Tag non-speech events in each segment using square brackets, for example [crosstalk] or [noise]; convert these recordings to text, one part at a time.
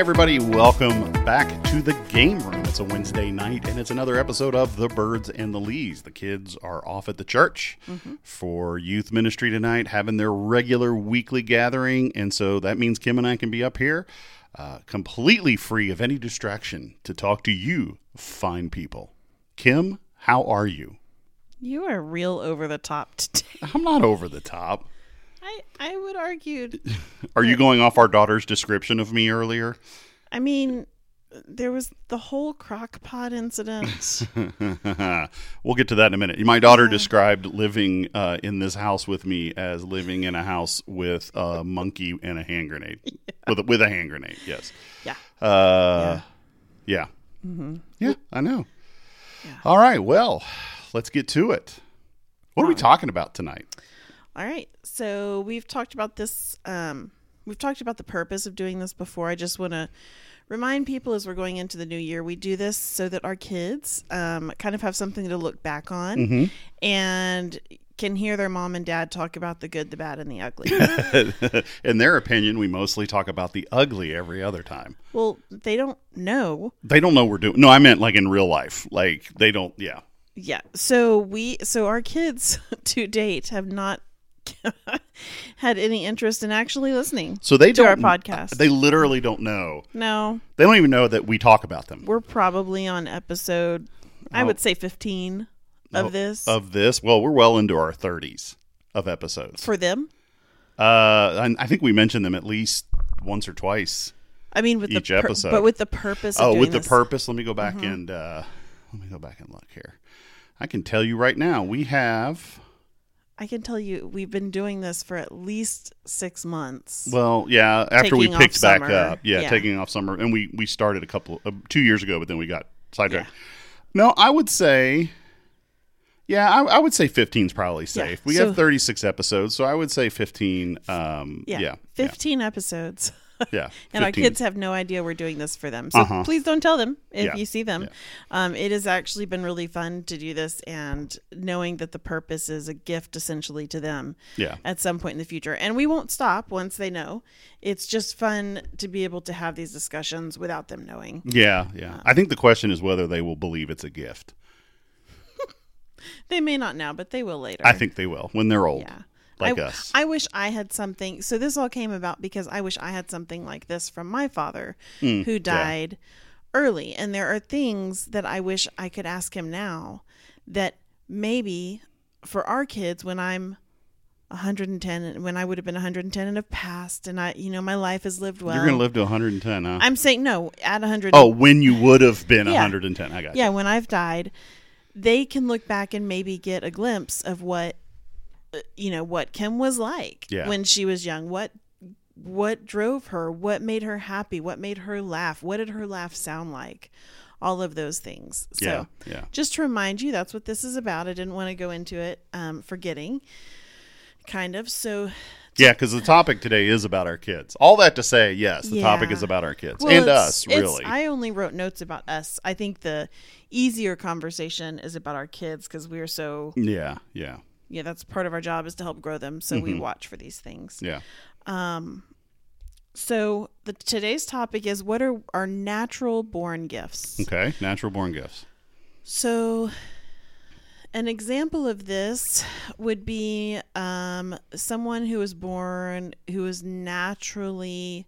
everybody. Welcome back to the game room. It's a Wednesday night, and it's another episode of The Birds and the Lees. The kids are off at the church for youth ministry tonight, having their regular weekly gathering. And so that means Kim and I can be up here uh, completely free of any distraction to talk to you, fine people. Kim, how are you? You are real over the top today. I'm not over the top. I, I would argue. [laughs] Are you going off our daughter's description of me earlier? I mean, there was the whole crock pot incident. [laughs] we'll get to that in a minute. My daughter described living uh, in this house with me as living in a house with a monkey and a hand grenade. [laughs] With a, with a hand grenade, yes. yeah. Uh, yeah. Yeah. I know. All right. Well, let's get to it. What are we talking about tonight? All right. So we've talked about this. Um, we've talked about the purpose of doing this before. I just want to remind people as we're going into the new year, we do this so that our kids um, kind of have something to look back on Mm-hmm. and can hear their mom and dad talk about the good, the bad, and the ugly. [laughs] in their opinion, we mostly talk about the ugly every other time. well, they don't know They don't know we're doing. No, I meant like in real life. Like they don't. Yeah. Yeah. So we so our kids [laughs] to date have not [laughs] had any interest in actually listening. So they To our podcast. They literally don't know. No, They don't even know that we talk about them. we're probably on episode I would say 15 of Oh, this Of this, well, we're well into our thirties of episodes. for them. Uh, and I think we mentioned them at least once or twice. I mean with Each the pur- episode. but with the purpose of Oh, with the purpose. Let me go back Mm-hmm. and uh, let me go back and look here. I can tell you right now, we have. I can tell you we've been doing this for at least 6 months. Well, yeah. After we picked back summer. up, yeah, Yeah. taking off summer, and we we started a couple uh, two years ago, but then we got sidetracked. No, I would say. Yeah, I, I would say 15 is probably safe. we so- have 36 episodes, so I would say 15. Um, yeah, yeah. [laughs] [laughs] yeah, 15 And our kids have no idea we're doing this for them. So Uh-huh. please don't tell them if Yeah. you see them. Um, it has actually been really fun to do this and knowing that the purpose is a gift essentially to them Yeah. at some point in the future. And we won't stop once they know. It's just fun to be able to have these discussions without them knowing. Yeah, yeah. I think the question is whether they will believe it's a gift. [laughs] They may not now, but they will later. I think they will when they're old, Yeah. Like I, us. I wish I had something. So this all came about because I wish I had something like this from my father, hmm, who died early. And there are things that I wish I could ask him now that maybe for our kids when I'm 110 and when I would have been 110 and have passed and I you know my life has lived well. You're going to live to 110, huh? I'm saying no, at 100 oh, when you would have been Yeah. 110. I got you. yeah, when I've died, they can look back and maybe get a glimpse of what you know what Kim was like Yeah. when she was young. What what drove her? What made her happy? What made her laugh? What did her laugh sound like? All of those things. So Yeah, yeah. just to remind you, that's what this is about. I didn't want to go into it um, forgetting, kind of. So Yeah, because the topic today is about our kids. All that to say, yes, the topic is about our kids Well, and it's- us, it's- really. I only wrote notes about us. I think the easier conversation is about our kids because we are so yeah, yeah, yeah. That's part of our job is to help grow them. So Mm-hmm. we watch for these things. yeah. Um, So the today's topic is what are our natural born gifts. Okay, natural born gifts. So, an example of this would be um, someone who was born who is naturally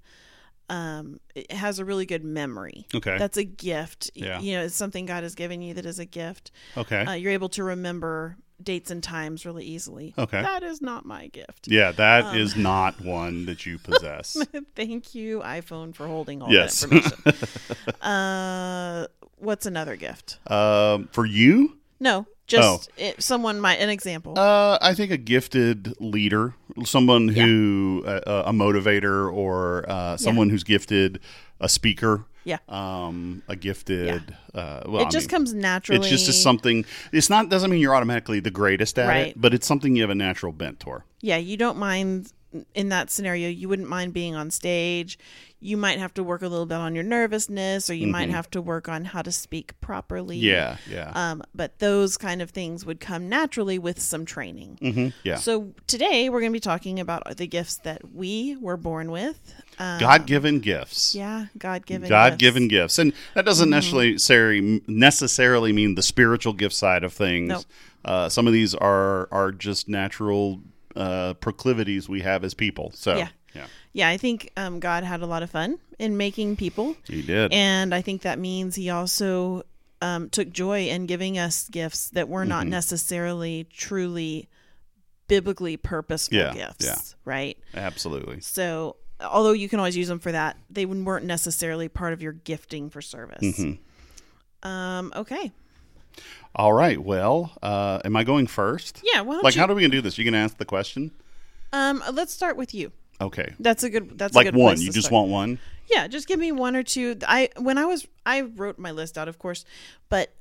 um, has a really good memory. Okay. that's a gift. Yeah. you know, it's something God has given you that is a gift. Okay. Uh, you're able to remember dates and times really easily. Okay. that is not my gift. yeah, that um, is not one that you [laughs] possess. Thank you, iPhone, for holding all Yes. that information. [laughs] uh, what's another gift? um, for you, No, just it, someone might an example. uh, I think a gifted leader, someone who uh, a motivator, or uh, someone who's gifted, a speaker. Yeah. Um, a gifted. Uh, well, it I just mean, comes naturally. It's just something. It's not doesn't mean you're automatically the greatest at it, but it's something you have a natural bent toward. Yeah, you don't mind in that scenario, you wouldn't mind being on stage. You might have to work a little bit on your nervousness, or you might have to work on how to speak properly. Mm-hmm. Yeah, yeah. Um, but those kind of things would come naturally with some training. hmm Yeah. So today we're going to be talking about the gifts that we were born with. Um, God given gifts. yeah, God given. God given gifts. And that doesn't necessarily necessarily mean the spiritual gift side of things. Nope. Uh, some of these are are just natural uh, proclivities we have as people. So Yeah. yeah, Yeah, I think um, God had a lot of fun in making people. he did. And I think that means he also um, took joy in giving us gifts that were Mm-hmm. not necessarily truly biblically purposeful Yeah, gifts, yeah. right? Absolutely. So, although you can always use them for that, they weren't necessarily part of your gifting for service. Mm-hmm. Um, okay. All right. Well, uh, am I going first? Yeah. Why don't Like, you? how do we gonna do this? You gonna ask the question? um, let's start with you. Okay. That's a good. That's a Like good one. place You to just start. want one. Yeah, just give me one or two. I when I was I wrote my list out, of course, but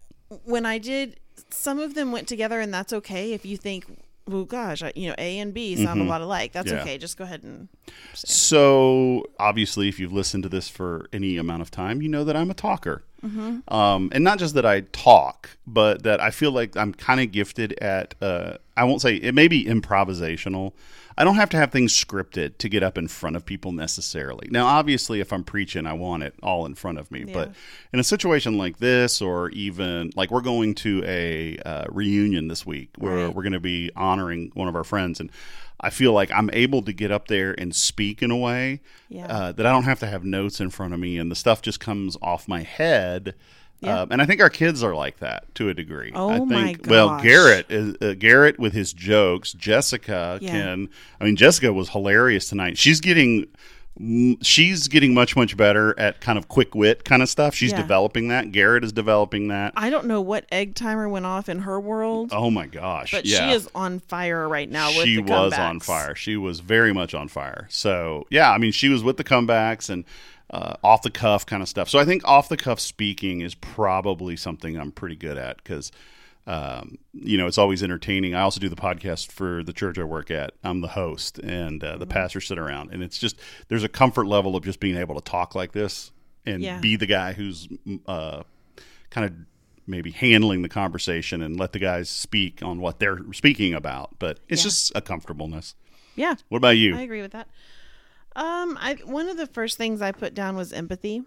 when I did, some of them went together, and that's okay. If you think, oh gosh, I, you know, A and B sound a lot alike, that's Mm-hmm. Yeah. okay. Just go ahead and So obviously, if you've listened to this for any amount of time, you know that I'm a talker, Mm-hmm. um, and not just that I talk, but that I feel like I'm kind of gifted at. Uh, I won't say it may be improvisational. I don't have to have things scripted to get up in front of people necessarily. Now, obviously, if I'm preaching, I want it all in front of me. But in a situation like this, or even like we're going to a uh, reunion this week where Right. we're going to be honoring one of our friends, and I feel like I'm able to get up there and speak in a way Yeah. uh, that I don't have to have notes in front of me, and the stuff just comes off my head. Yeah. Um, and I think our kids are like that to a degree. Oh I my think, Well. Garrett is uh, Garrett with his jokes. Jessica Yeah. can. I mean, Jessica was hilarious tonight. She's getting. She's getting much much better at kind of quick wit kind of stuff. She's Yeah. developing that. Garrett is developing that. I don't know what egg timer went off in her world, Oh my gosh! but yeah. she is on fire right now. With she was on fire. She was very much on fire. So yeah, I mean, she was with the comebacks and uh, off the cuff kind of stuff. So I think off the cuff speaking is probably something I'm pretty good at because. Um, you know, it's always entertaining. I also do the podcast for the church I work at. I'm the host, and uh, the Mm-hmm. pastors sit around, and it's just there's a comfort level of just being able to talk like this and Yeah. be the guy who's uh, kind of maybe handling the conversation and let the guys speak on what they're speaking about. But it's Yeah. just a comfortableness. Yeah, What about you? I agree with that. Um, I one of the first things I put down was empathy,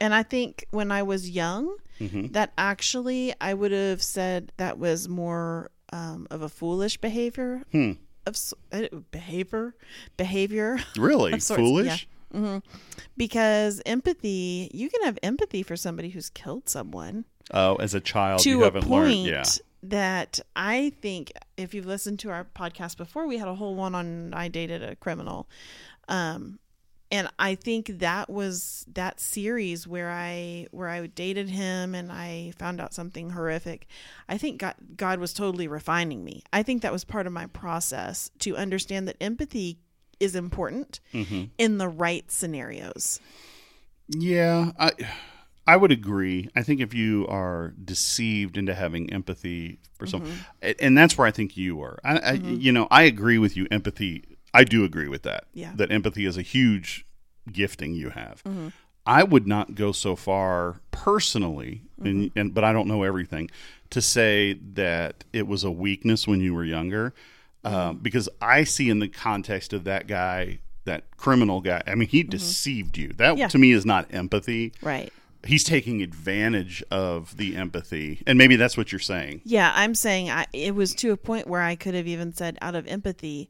and I think when I was young, Mm-hmm. that actually I would have said that was more um, of a foolish behavior Hmm. of uh, behavior behavior [laughs] really of sorts, foolish? because empathy you can have empathy for somebody who's killed someone Oh, as a child, you to a haven't point learned. Yeah. that I think if you've listened to our podcast before, we had a whole one on I dated a criminal. Um, and I think that was that series where I where I dated him and I found out something horrific. I think God, God was totally refining me. I think that was part of my process to understand that empathy is important Mm-hmm. in the right scenarios. Yeah, I I would agree. I think if you are deceived into having empathy for Mm-hmm. and that's where I think you are. I, I you know, I agree with you. Empathy, I do agree with that. Yeah. that empathy is a huge gifting you have. Mm-hmm. I would not go so far personally, and, Mm-hmm. and but I don't know everything to say that it was a weakness when you were younger, Mm-hmm. um, because I see in the context of that guy, that criminal guy. I mean, he deceived you. That Mm-hmm. Yeah. to me is not empathy. Right. He's taking advantage of the empathy, and maybe that's what you're saying. Yeah, I'm saying I, it was to a point where I could have even said, out of empathy,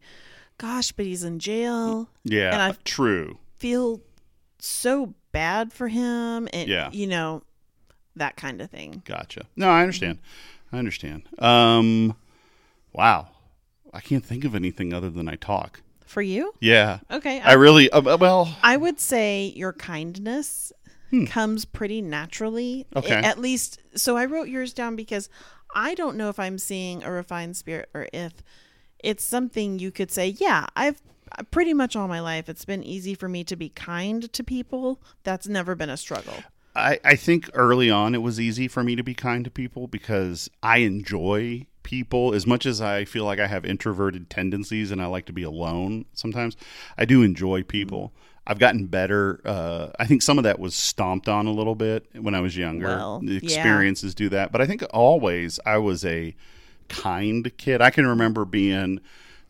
gosh, but he's in jail. Yeah, And I- true. Feel so bad for him. And, Yeah. you know, that kind of thing. Gotcha. No, I understand. I understand. Um, wow, I can't think of anything other than I talk. For you? Yeah, Okay. I really uh, well. I would say your kindness comes pretty naturally. Hmm. Okay. At least, so I wrote yours down because I don't know if I'm seeing a refined spirit or if it's something you could say, yeah, I've pretty much all my life, it's been easy for me to be kind to people. That's never been a struggle. I, I think early on it was easy for me to be kind to people because I enjoy people as much as I feel like I have introverted tendencies and I like to be alone sometimes. I do enjoy people. I've gotten better. Uh, I think some of that was stomped on a little bit when I was younger. Well, the yeah. experiences do that, but I think always I was a kind kid. I can remember being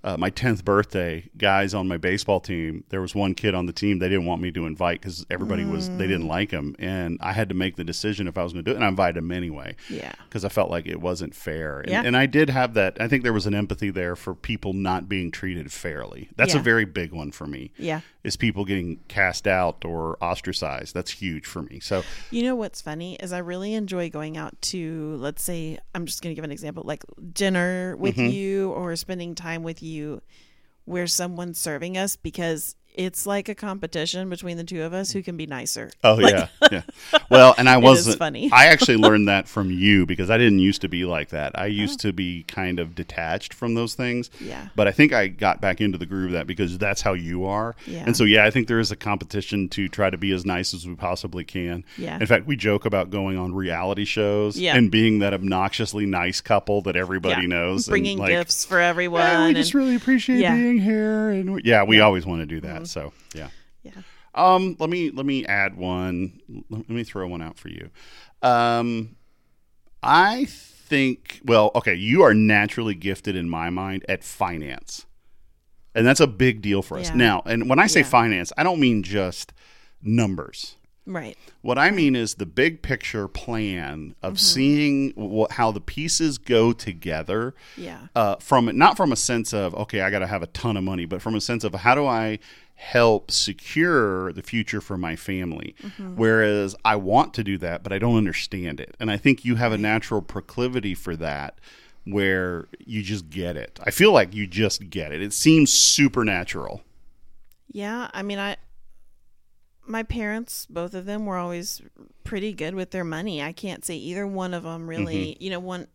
uh, my 10th birthday, guys on my baseball team, there was one kid on the team they didn't want me to invite because everybody was, they Mm. didn't like him. And I had to make the decision if I was going to do it. And I invited him anyway Yeah. because I felt like it wasn't fair. And, Yeah. and I did have that. I think there was an empathy there for people not being treated fairly. That's a very big one for me. Yeah. Is people getting cast out or ostracized. That's huge for me. So, You know what's funny is I really enjoy going out to, let's say, I'm just going to give an example, like dinner with Mm-hmm. you or spending time with you where someone's serving us because it's like a competition between the two of us who can be nicer. Oh Like- yeah, [laughs] yeah. Well, and I wasn't. funny. I actually [laughs] learned that from you because I didn't used to be like that. I Oh. used to be kind of detached from those things. Yeah. But I think I got back into the groove of that because that's how you are. Yeah. And so yeah, I think there is a competition to try to be as nice as we possibly can. Yeah. In fact, we joke about going on reality shows Yeah. and being that obnoxiously nice couple that everybody Yeah. knows. and, Bringing like, gifts for everyone. "Hey, we and- just really appreciate Yeah. Being here, and we- yeah, we always want to do that. So yeah. yeah. Um, let me let me add one. Let me throw one out for you. Um, I think. Well, okay, you are naturally gifted in my mind at finance, and that's a big deal for us Yeah. now. And when I say Yeah. finance, I don't mean just numbers. Right. What I mean is the big picture plan of Mm-hmm. seeing wh- how the pieces go together Yeah. uh, from not from a sense of okay, I got to have a ton of money, but from a sense of how do I help secure the future for my family. Whereas I want to do that, but I don't understand it, and I think you have a natural proclivity for that. Where you just get it. I feel like you just get it. It seems supernatural. Yeah, I mean, I my parents, both of them, were always pretty good with their money. I can't say either one of them really. Mm-hmm. You know, one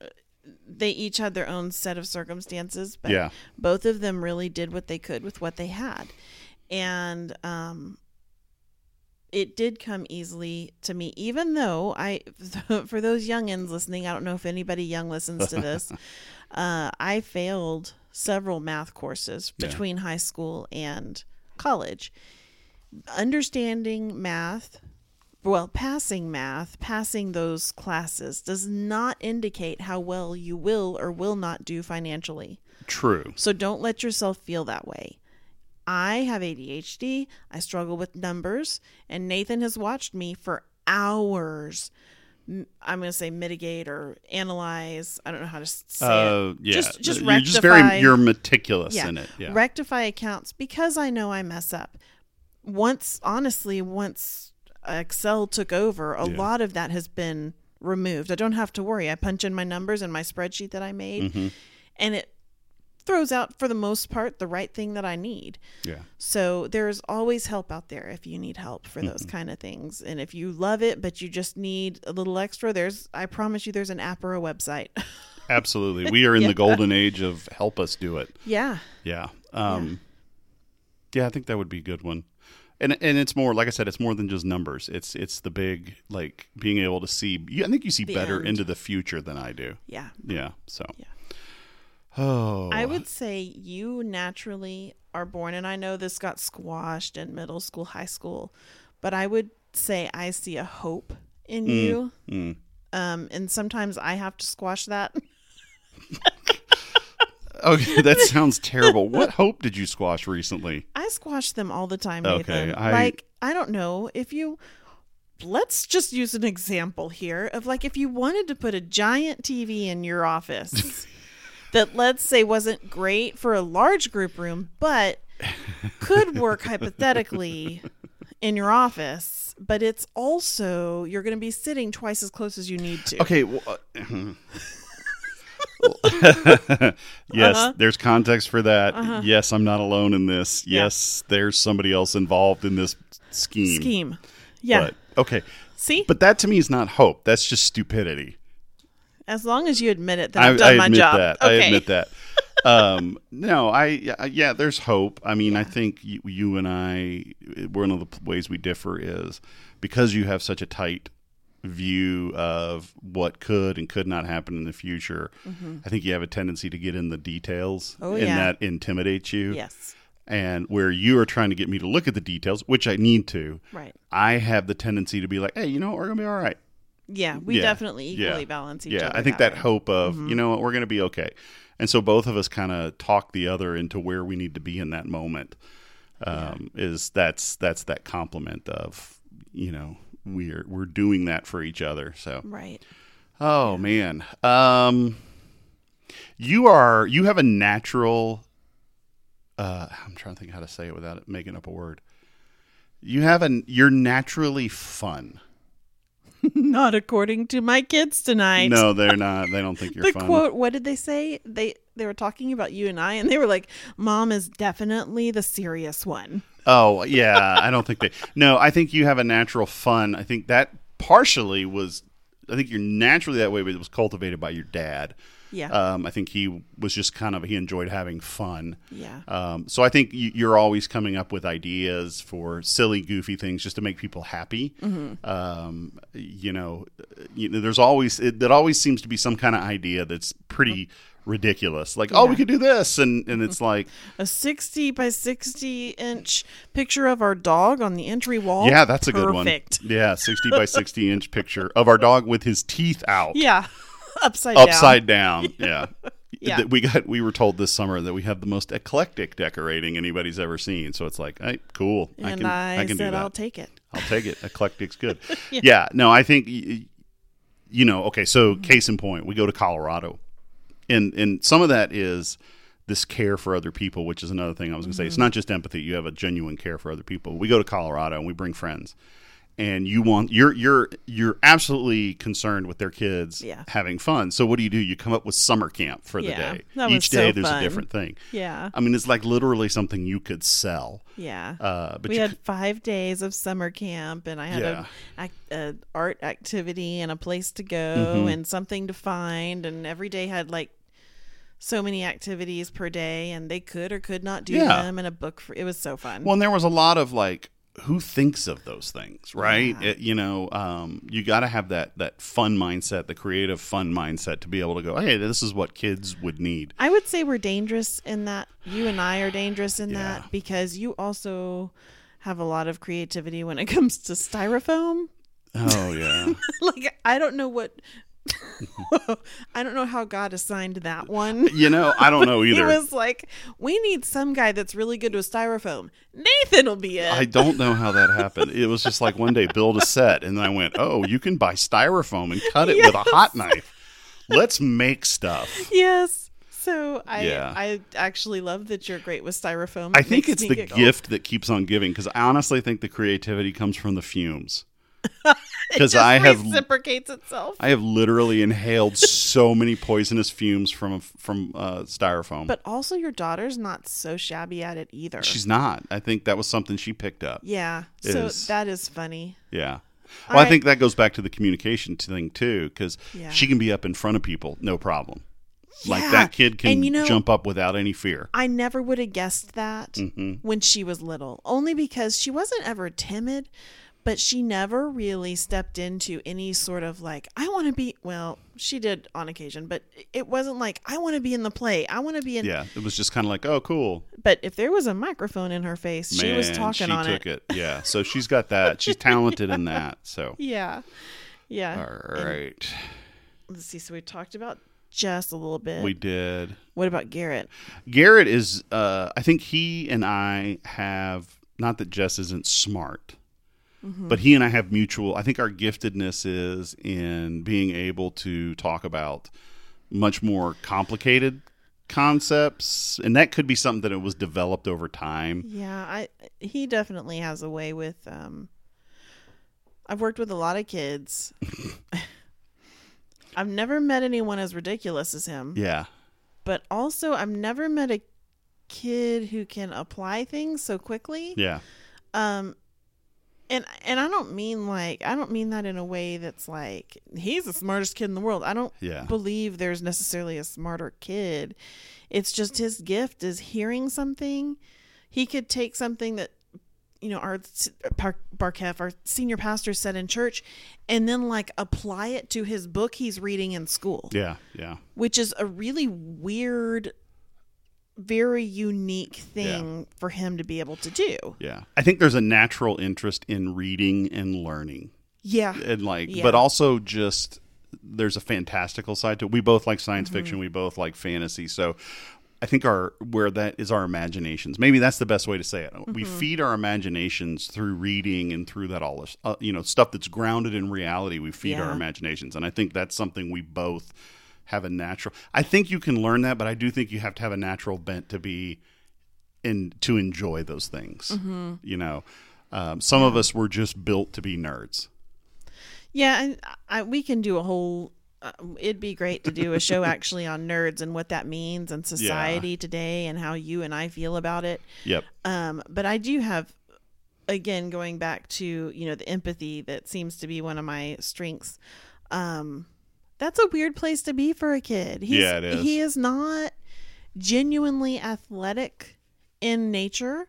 they each had their own set of circumstances, but Yeah. both of them really did what they could with what they had, and um, it did come easily to me. Even though I, [laughs] for those youngins listening, I don't know if anybody young listens to this. [laughs] uh, I failed several math courses Yeah. between high school and college. Understanding math, well, passing math, passing those classes does not indicate how well you will or will not do financially. True. So don't let yourself feel that way. I have ADHD. I struggle with numbers, and Nathan has watched me for hours. I'm going to say mitigate or analyze. I don't know how to say Uh, it. yeah. Just, just you're just very you're meticulous in it. Yeah. Rectify accounts because I know I mess up. Once, honestly, once Excel took over, a Yeah. lot of that has been removed. I don't have to worry. I punch in my numbers in my spreadsheet that I made, Mm-hmm. and it throws out, for the most part, the right thing that I need. yeah. So there's always help out there if you need help for those kind of things. And if you love it, but you just need a little extra, there's, I promise you, there's an app or a website. [laughs] Absolutely. We are in the golden age of help us do it. yeah. Yeah. Um, yeah. I think that would be a good one. And and it's more like I said, it's more than just numbers. It's it's the big like being able to see. I think you see The better end. into the future than I do. Yeah. Yeah. So. Yeah. Oh. I would say you naturally are born, and I know this got squashed in middle school, high school, but I would say I see a hope in you. Mm. Um, and sometimes I have to squash that. [laughs] Okay, that sounds terrible. What hope did you squash recently? I squash them all the time, Okay, Nathan. I- Like, I don't know if you. Let's just use an example here of like if you wanted to put a giant TV in your office [laughs] that, let's say, wasn't great for a large group room, but could work hypothetically in your office, but it's also, you're going to be sitting twice as close as you need to. Okay. Well, [laughs] uh, yes, Uh-huh. there's context for that. Yes, I'm not alone in this. Yeah. Yes, there's somebody else involved in this scheme. Scheme. Yeah. But, okay. See? But that to me is not hope. That's just stupidity. As long as you admit it, that I, I've done I my admit job. that. Okay. I admit that. [laughs] um, no, I yeah, yeah, there's hope. I mean, I think you, you and I, one of the ways we differ is because you have such a tight view of what could and could not happen in the future, I think you have a tendency to get in the details, Mm-hmm. Oh, and yeah. that intimidates you. Yes. And where you are trying to get me to look at the details, which I need to, Right. I have the tendency to be like, "Hey, you know what? We're gonna be all right." Yeah, we Yeah. definitely equally Yeah. balance each yeah, other. I think that way. hope of Mm-hmm. you know what we're going to be okay, and so both of us kind of talk the other into where we need to be in that moment. Um, Is that's that's that compliment of you know we're we're doing that for each other. So Right. oh man, um, you are you have a natural. Uh, I'm trying to think how to say it without it making up a word. You have an you're naturally fun. [laughs] Not according to my kids tonight. No, they're not. They don't think you're the fun. quote what did they say they they were talking about you and i and they were like mom is definitely the serious one Oh yeah, I don't think they. No, I think you have a natural fun. I think that partially was. I think you're naturally that way, but it was cultivated by your dad. Yeah Um, I think he was just kind of he enjoyed having fun. yeah Um, so I think you- you're always coming up with ideas for silly, goofy things just to make people happy. Mm-hmm. Um, you know, you know, there's always it, that always seems to be some kind of idea that's pretty ridiculous. Like, oh, we could do this, and and it's [laughs] like, a 60 by 60 inch picture of our dog on the entry wall yeah, that's a good one. Yeah, sixty by sixty inch picture of our dog with his teeth out, [laughs] yeah [laughs] upside down upside down. [laughs] Yeah. Yeah. We got. We were told this summer that we have the most eclectic decorating anybody's ever seen. So it's like, hey, cool. I and can. i, I, can do said that. i'll take it I'll take it. Eclectic's good. [laughs] yeah. yeah. No, I think you know. Okay, so Mm-hmm. case in point, we go to Colorado, and and some of that is this care for other people, which is another thing I was going to say. Mm-hmm. It's not just empathy; you have a genuine care for other people. We go to Colorado and we bring friends, and you want you're you're you're absolutely concerned with their kids Yeah. having fun. So what do you do? You come up with summer camp for the Yeah, day. Each day so there's fun. a different thing. yeah I mean, it's like literally something you could sell. yeah Uh, but we had five days of summer camp and i had Yeah. a, a art activity and a place to go Mm-hmm. and something to find and every day had like so many activities per day and they could or could not do Yeah. them and a book for it was so fun Well, and there was a lot of like, who thinks of those things, right? Yeah. It- you know, um, you got to have that that fun mindset, the creative fun mindset, to be able to go, hey, this is what kids would need. I would say we're dangerous in that you and I are dangerous in Yeah. that because you also have a lot of creativity when it [laughs] comes to styrofoam. Oh yeah, [laughs] like I don't know what [laughs] I don't know how God assigned that one. you know, I don't know [laughs] He either. was like, "We need some guy that's really good with styrofoam. Nathan will be it." I don't know how that happened. It was just like one day build a set, and then I went, oh, you can buy styrofoam and cut it with a hot knife. Let's make stuff. yes. So I Yeah. I actually love that you're great with styrofoam. I think it's the giggle. gift that keeps on giving because I honestly think the creativity comes from the fumes. [laughs] Because I have reciprocates itself. I have literally inhaled so many poisonous fumes from from uh, styrofoam. But also, your daughter's not so shabby at it either. She's not. I think that was something she picked up. yeah. So Is- that is funny. Yeah. Well, I I- think that goes back to the communication thing too, because Yeah. she can be up in front of people, no problem. Like that kid can And you know- jump up without any fear. I never would have guessed that Mm-hmm. when she was little, only because she wasn't ever timid, but she never really stepped into any sort of like, I want to be, well, she did on occasion, but it wasn't like, I want to be in the play. I want to be in, Yeah, it was just kind of like, oh, cool. but if there was a microphone in her face, she was Man, talking she on took it. it. Yeah, so she's got that. She's talented in [laughs] that. So, Yeah. Yeah. all right And let's see. So we talked about just a little bit. we did. what about Garrett? Garrett is. Uh, I think he and I have not that Jess isn't smart, Mm-hmm. but he and I have mutual. I think our giftedness is in being able to talk about much more complicated concepts, and that could be something that it was developed over time. Yeah, I he definitely has a way with um I've worked with a lot of kids. [laughs] I've never met anyone as ridiculous as him, Yeah, but also I've never met a kid who can apply things so quickly. yeah, Um and and I don't mean like I don't mean that in a way that's like he's the smartest kid in the world. I don't yeah, believe there's necessarily a smarter kid. It's just his gift is hearing something. He could take something that you know our Bar- Barkev, our senior pastor said in church, and then like apply it to his book he's reading in school, Yeah, yeah. which is a really weird, very unique thing for him to be able to do. Yeah. I think there's a natural interest in reading and learning. Yeah, And like Yeah. but also just there's a fantastical side to it. We both like science Mm-hmm. fiction, we both like fantasy. So I think our where that is our imaginations. Maybe that's the best way to say it. We Mm-hmm. feed our imaginations through reading and through that all this, uh, you know, stuff that's grounded in reality. We feed our imaginations, and I think that's something we both have a natural. I think you can learn that, but I do think you have to have a natural bent to be in to enjoy those things. Mm-hmm. You know, um, some of us were just built to be nerds. Yeah, and I, we can do a whole. Uh, it'd be great to do a show [laughs] actually on nerds and what that means in society today and how you and I feel about it. Yep. Um, but I do have, again, going back to you know the empathy that seems to be one of my strengths. Um, that's a weird place to be for a kid. He's, Yeah, it is. He is not genuinely athletic in nature.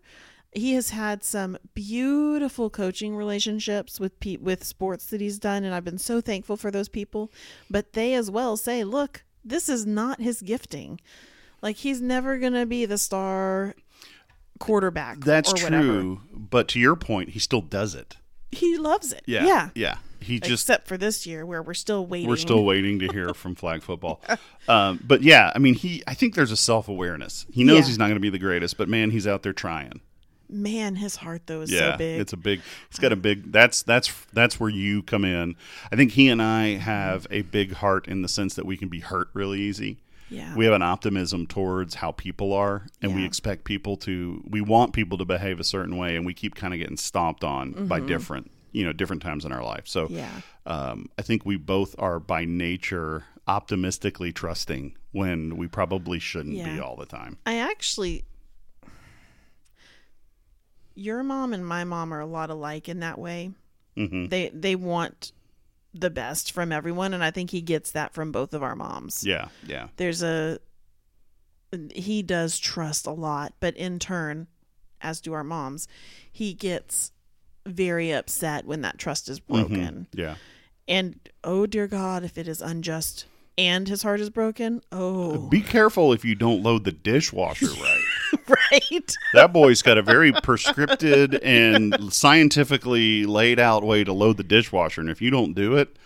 He has had some beautiful coaching relationships with pe- with sports that he's done, and I've been so thankful for those people. But they as well say, "Look, this is not his gifting. Like he's never gonna be the star quarterback. That's true. But to your point, he still does it. He loves it. Yeah. yeah. Yeah. He just Except for this year, where we're still waiting. we're still waiting to hear [laughs] from flag football. Um, but yeah, I mean, he. I think there's a self awareness. He knows Yeah. he's not going to be the greatest, but man, he's out there trying. Man, his heart though is Yeah, so big. it's a big. He's got a big. That's that's that's where you come in. I think he and I have a big heart in the sense that we can be hurt really easy. yeah. We have an optimism towards how people are, and we expect people to. We want people to behave a certain way, and we keep kind of getting stomped on by different, you know, different times in our life. So, Mm-hmm. Yeah. um, I think we both are by nature optimistically trusting when we probably shouldn't be all the time. I actually, your mom and my mom are a lot alike in that way. hmm They they want the best from everyone, and I think he gets that from both of our moms. Yeah, yeah, There's a he does trust a lot, but in turn, as do our moms, he gets very upset when that trust is mm-hmm. broken. yeah. And oh dear God, if it is unjust and his heart is broken, oh Be careful if you don't load the dishwasher [laughs] right. right. that boy's got a very prescripted and scientifically laid out way to load the dishwasher, and if you don't do it,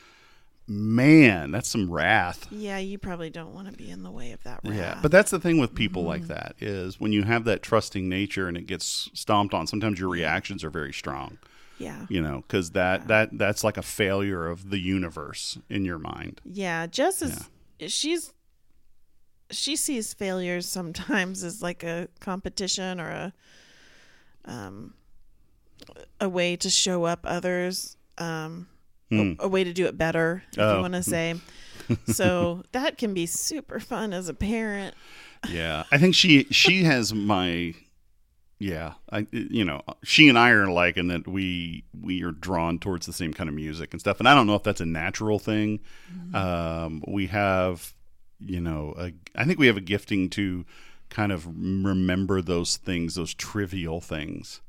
man, that's some wrath. Yeah, you probably don't want to be in the way of that. Wrath. Yeah, but that's the thing with people like mm-hmm. that is when you have that trusting nature and it gets stomped on. Sometimes your reactions are very strong, yeah, you know, because that that that's like a failure of the universe in your mind. yeah. Jess is she's she sees failures sometimes as like a competition or a um a way to show up others um Hmm. a, a way to do it better if Oh. you want to say [laughs] so that can be super fun as a parent Yeah, I think she she has my yeah. I you know she and I are alike in that we we are drawn towards the same kind of music and stuff. And I don't know if that's a natural thing. Mm-hmm. Um, we have you know a, I think we have a gifting to kind of remember those things, those trivial things.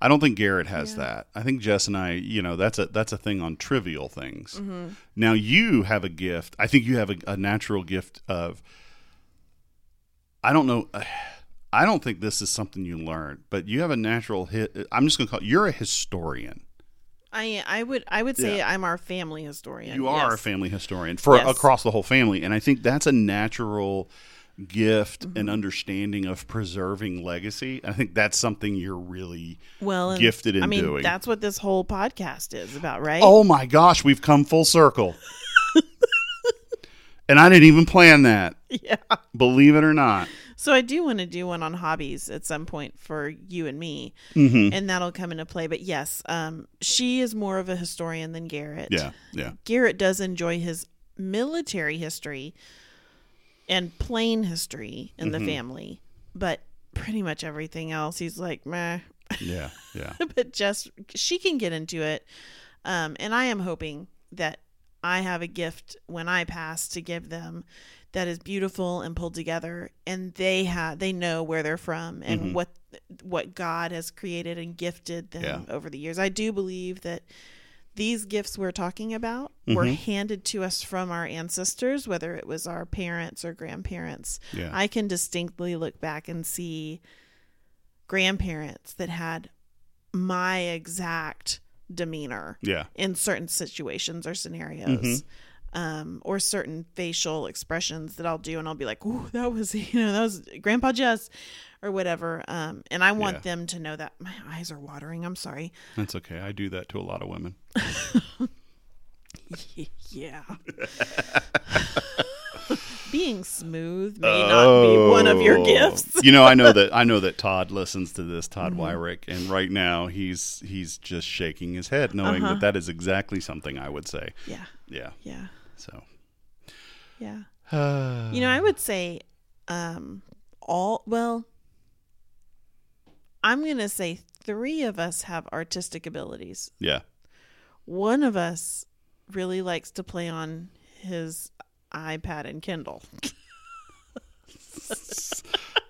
I don't think Garrett has Yeah. that. I think Jess and I, you know, that's a that's a thing on trivial things. Mm-hmm. Now you have a gift. I think you have a, a natural gift of. I don't know. Uh, I don't think this is something you learn, but you have a natural hit. I'm just going to call you're a historian. i i would i would say Yeah. i'm our family historian You are a family historian for Yes. across the whole family, and I think that's a natural gift Mm-hmm. and understanding of preserving legacy. I think that's something you're really well gifted in i mean doing. that's what this whole podcast is about right Oh my gosh, we've come full circle. [laughs] and I didn't even plan that. yeah Believe it or not. So I do want to do one on hobbies at some point for you and me, Mm-hmm. and that'll come into play. But yes, um, she is more of a historian than Garrett. Yeah, yeah. Garrett does enjoy his military history and plain history in Mm-hmm. the family, but pretty much everything else, he's like, meh. Yeah, yeah. [laughs] but just she can get into it, um, and I am hoping that I have a gift when I pass to give them that is beautiful and pulled together and they have they know where they're from and Mhm. what what God has created and gifted them Yeah. over the years. I do believe that these gifts we're talking about were Mhm. handed to us from our ancestors, whether it was our parents or grandparents. Yeah. I can distinctly look back and see grandparents that had my exact demeanor yeah. in certain situations or scenarios. Mhm. Um, or certain facial expressions that I'll do, and I'll be like, "Ooh, that was [laughs] you know that was Grandpa Jess," or whatever. Um, and I want Yeah. them to know that my eyes are watering. I'm sorry. That's okay. I do that to a lot of women. [laughs] yeah. [laughs] Being smooth may not be one of your Oh. gifts. you know, I know that I know that Todd listens to this, Todd Mm-hmm. Wyrick, and right now he's he's just shaking his head, knowing Uh-huh. that that is exactly something I would say. Yeah, Yeah. yeah, So. yeah. Uh, [sighs] You know, I would say um all well I'm going to say 3 of us have artistic abilities. yeah. One of us really likes to play on his iPad and Kindle. [laughs]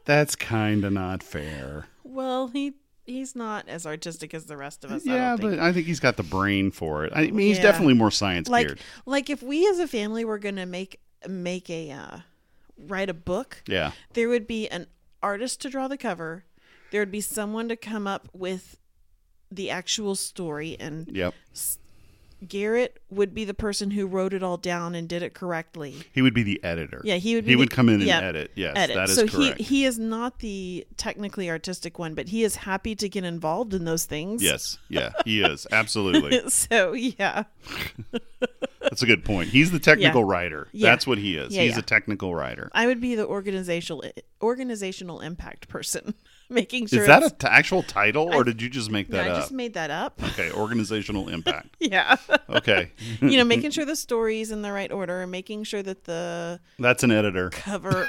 That's kind of not fair. Well, he he's not as artistic as the rest of us. I yeah, think. but I think he's got the brain for it. I mean, he's Yeah. definitely more science like geared. like if we as a family were going to make make a uh, write a book, Yeah. there would be an artist to draw the cover. There would be someone to come up with the actual story and Yep. Garrett would be the person who wrote it all down and did it correctly. He would be the editor. Yeah, he would be He the- would come in and edit. Yes, edit. that is so correct. he he is not the technically artistic one, but he is happy to get involved in those things. yes. Yeah, [laughs] he is. Absolutely. [laughs] so yeah. That's a good point. He's the technical writer. Yeah. That's what he is. Yeah, he's yeah. a technical writer. I would be the organizational organizational impact person, [laughs] making sure Is that it's- a t- actual title, or I- did you just make that up? I just made that up. Okay, organizational [laughs] impact. yeah. Okay, you know, making [laughs] sure the story's in the right order, and making sure that the that's an editor. cover.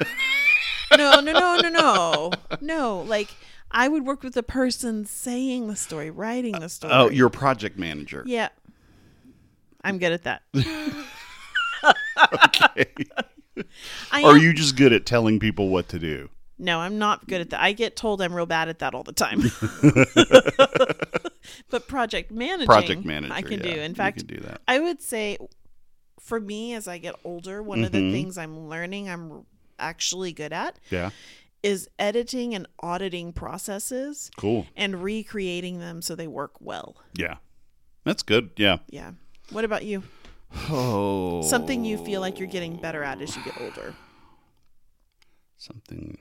no, no, no, no, no, no. Like I would work with the person saying the story, writing the story. Oh, you're project manager. yeah. I'm good at that. Okay. Are you just good at telling people what to do? No, I'm not good at that. I get told I'm real bad at that all the time. [laughs] but project managing, Project manager. I can yeah, do. In fact, do that. I would say for me, as I get older, one of the Mhm. things I'm learning I'm actually good at Yeah, is editing and auditing processes cool. and recreating them so they work well. Yeah, that's good. Yeah. Yeah. What about you? Oh, Something you feel like you're getting better at as you get older. something.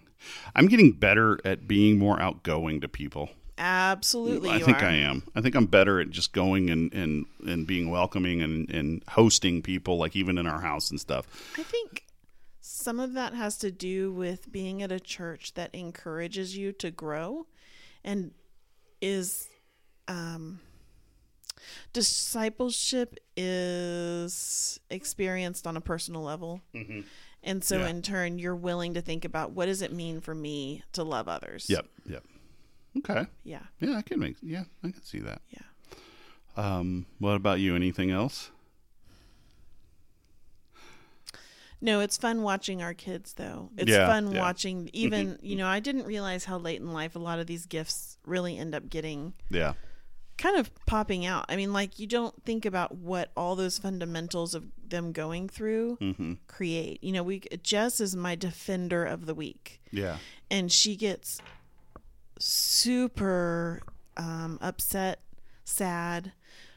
I'm getting better at being more outgoing to people. Absolutely. I you think are. I am. I think I'm better at just going and, and, and being welcoming and, and hosting people, like even in our house and stuff. I think some of that has to do with being at a church that encourages you to grow and is um discipleship is experienced on a personal level. And so Yeah. in turn you're willing to think about what does it mean for me to love others? Yep. Yep. Okay. Yeah. Yeah, I can make. Yeah, I can see that. Yeah. Um, what about you? Anything else? No, it's fun watching our kids though. It's Yeah, fun yeah. watching even, you know, I didn't realize how late in life a lot of these gifts really end up getting Yeah. Kind of popping out. I mean, like you don't think about what all those fundamentals of them going through Mm-hmm. create. You know, we Jess is my defender of the week, Yeah. and she gets super um, upset, sad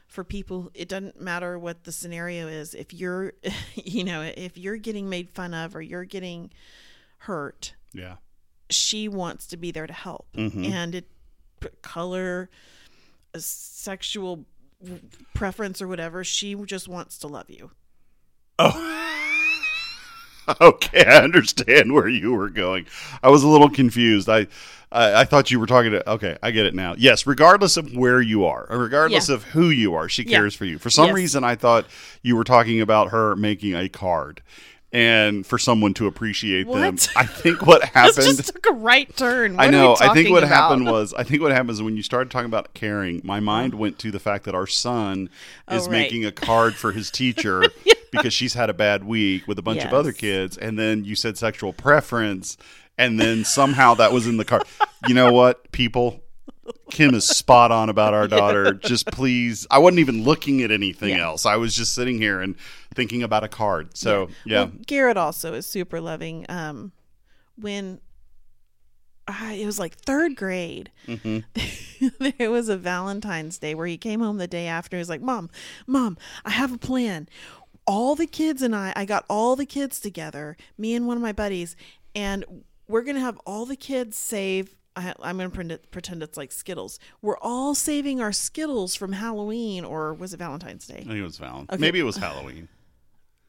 for people. It doesn't matter what the scenario is. If you're, [laughs] you know, if you're getting made fun of or you're getting hurt, Yeah. she wants to be there to help Mhm. and it color sexual preference or whatever she just wants to love you Oh. [laughs] Okay, I understand where you were going. I was a little confused. I, I, I thought you were talking to. Okay, I get it now. Yes, regardless of where you are, regardless Yeah. of who you are, she Yeah. cares for you. For some Yes. reason, I thought you were talking about her making a card, and for someone to appreciate them. I think what [laughs] happened. just took a right turn. What I know. I think what about? happened was I think what happens when you started talking about caring, my uh-huh. mind went to the fact that our son oh, is Oh, right. making a card for his [laughs] teacher because she's had a bad week with a bunch of other kids, and then you said sexual preference, and then somehow that was in the card. You know what, people? Kim is spot on about our [laughs] daughter. Just please, I wasn't even looking at anything Yeah. else. I was just sitting here and thinking about a card. So yeah, Well, Garrett also is super loving. Um, when uh, it was like third grade, Mm-hmm. [laughs] there was a Valentine's Day where he came home the day after. He was like, "Mom, mom, I have a plan. All the kids and I, I got all the kids together, me and one of my buddies, and we're gonna have all the kids save." I, I'm gonna pretend, pretend it's like Skittles. We're all saving our Skittles from Halloween, or was it Valentine's Day? I think it was Val. Okay. Maybe it was Halloween.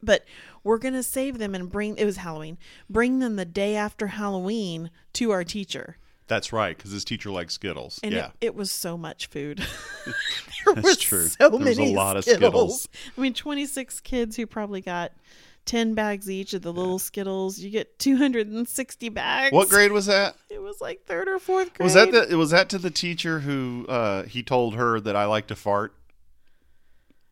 but we're going to save them and bring it was halloween bring them the day after halloween to our teacher That's right, because his teacher likes Skittles. and yeah. it, it was so much food [laughs] [laughs] there That's was true. so There was a many lot of skittles. Skittles. i mean 26 kids who probably got 10 bags each of the little skittles you get 260 bags What grade was that? it was like third or fourth grade Was that the was that to the teacher who uh, he told her that I like to fart?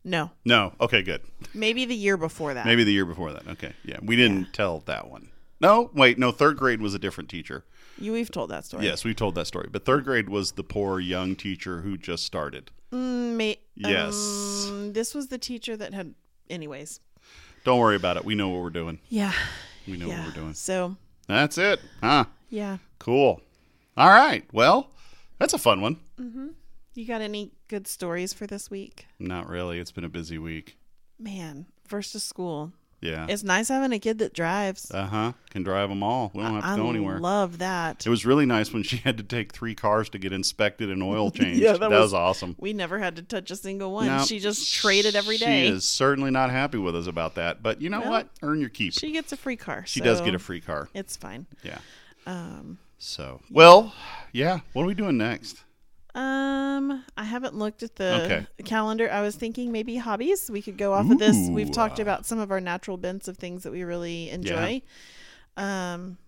no No. Okay, good. maybe the year before that Maybe the year before that. Okay. Yeah. We didn't tell that one. No, wait, no, third grade was a different teacher. you we've told that story Yes, we've told that story. But third grade was the poor young teacher who just started. mm, Yes. um, this was the teacher that had anyways Don't worry about it. We know what we're doing. yeah We know yeah what we're doing. so That's it. Huh. yeah Cool. All right. Well, that's a fun one. Mm-hmm. You got any good stories for this week? Not really. It's been a busy week. Man, first to school. Yeah. It's nice having a kid that drives. Uh huh. Can drive them all. We don't have to I go anywhere. love that. It was really nice when she had to take three cars to get inspected and oil [laughs] changed. Yeah, that, that was, was- awesome. We never had to touch a single one. No, she just traded every day. She is certainly not happy with us about that. But you know Well, what? Earn your keep. She, She gets a free car. She does get a free car. It's fine. Yeah. Um, So, well, yeah. What are we doing next? Um, I haven't looked at the Okay. calendar. I was thinking maybe hobbies. We could go off of this. We've Ooh. talked about some of our natural bents of things that we really enjoy. Um,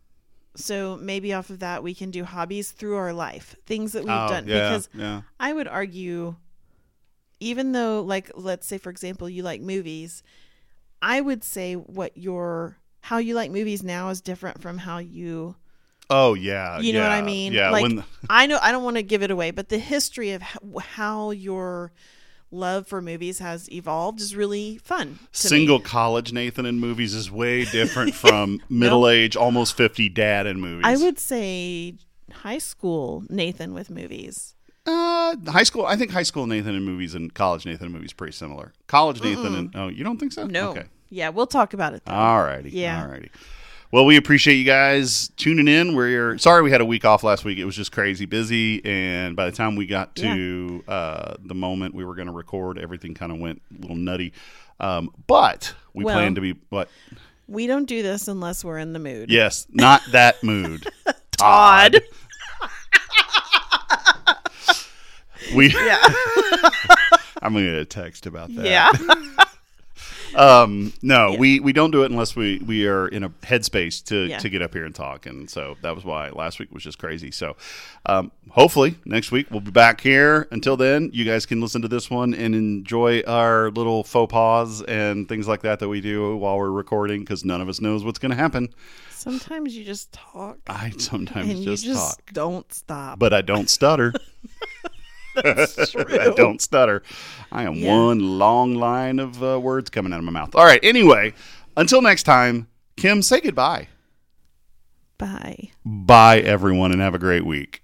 so maybe off of that we can do hobbies through our life, things that we've oh, done. yeah, Because yeah. I would argue, even though, like, let's say, for example, you like movies, I would say what your how you like movies now is different from how you Oh, yeah. you know what I mean? Yeah. Like, when I know I don't want to give it away, but the history of how, your love for movies has evolved is really fun. to me. single college Nathan in movies is way different [laughs] from middle age, almost 50 dad in movies. I would say high school Nathan with movies. Uh, high school. I think high school Nathan in movies and college Nathan in movies pretty similar. College Nathan and oh, you don't think so? No. Okay. Yeah, we'll talk about it. All righty. Yeah. All righty. Well, we appreciate you guys tuning in. We're sorry we had a week off last week. It was just crazy busy, and by the time we got to uh, the moment we were going to record, everything kind of went a little nutty. Um, but we Well- plan to be what? we don't do this unless we're in the mood. Yes, not that mood. [laughs] Todd. [laughs] We. Yeah. [laughs] I'm going to get a text about that. yeah. Um, no, Yeah. we, we don't do it unless we, we are in a headspace to, Yeah. to get up here and talk. And so that was why last week was just crazy. So, um, hopefully next week we'll be back here. Until then, you guys can listen to this one and enjoy our little faux pas and things like that that we do while we're recording because none of us knows what's going to happen. Sometimes you just talk I sometimes just, you just talk, don't stop. but I don't stutter. [laughs] [laughs] [laughs] I don't stutter. I am Yeah. one long line of uh, words coming out of my mouth. All right. Anyway, until next time, Kim, say goodbye. Bye. Bye, everyone, and have a great week.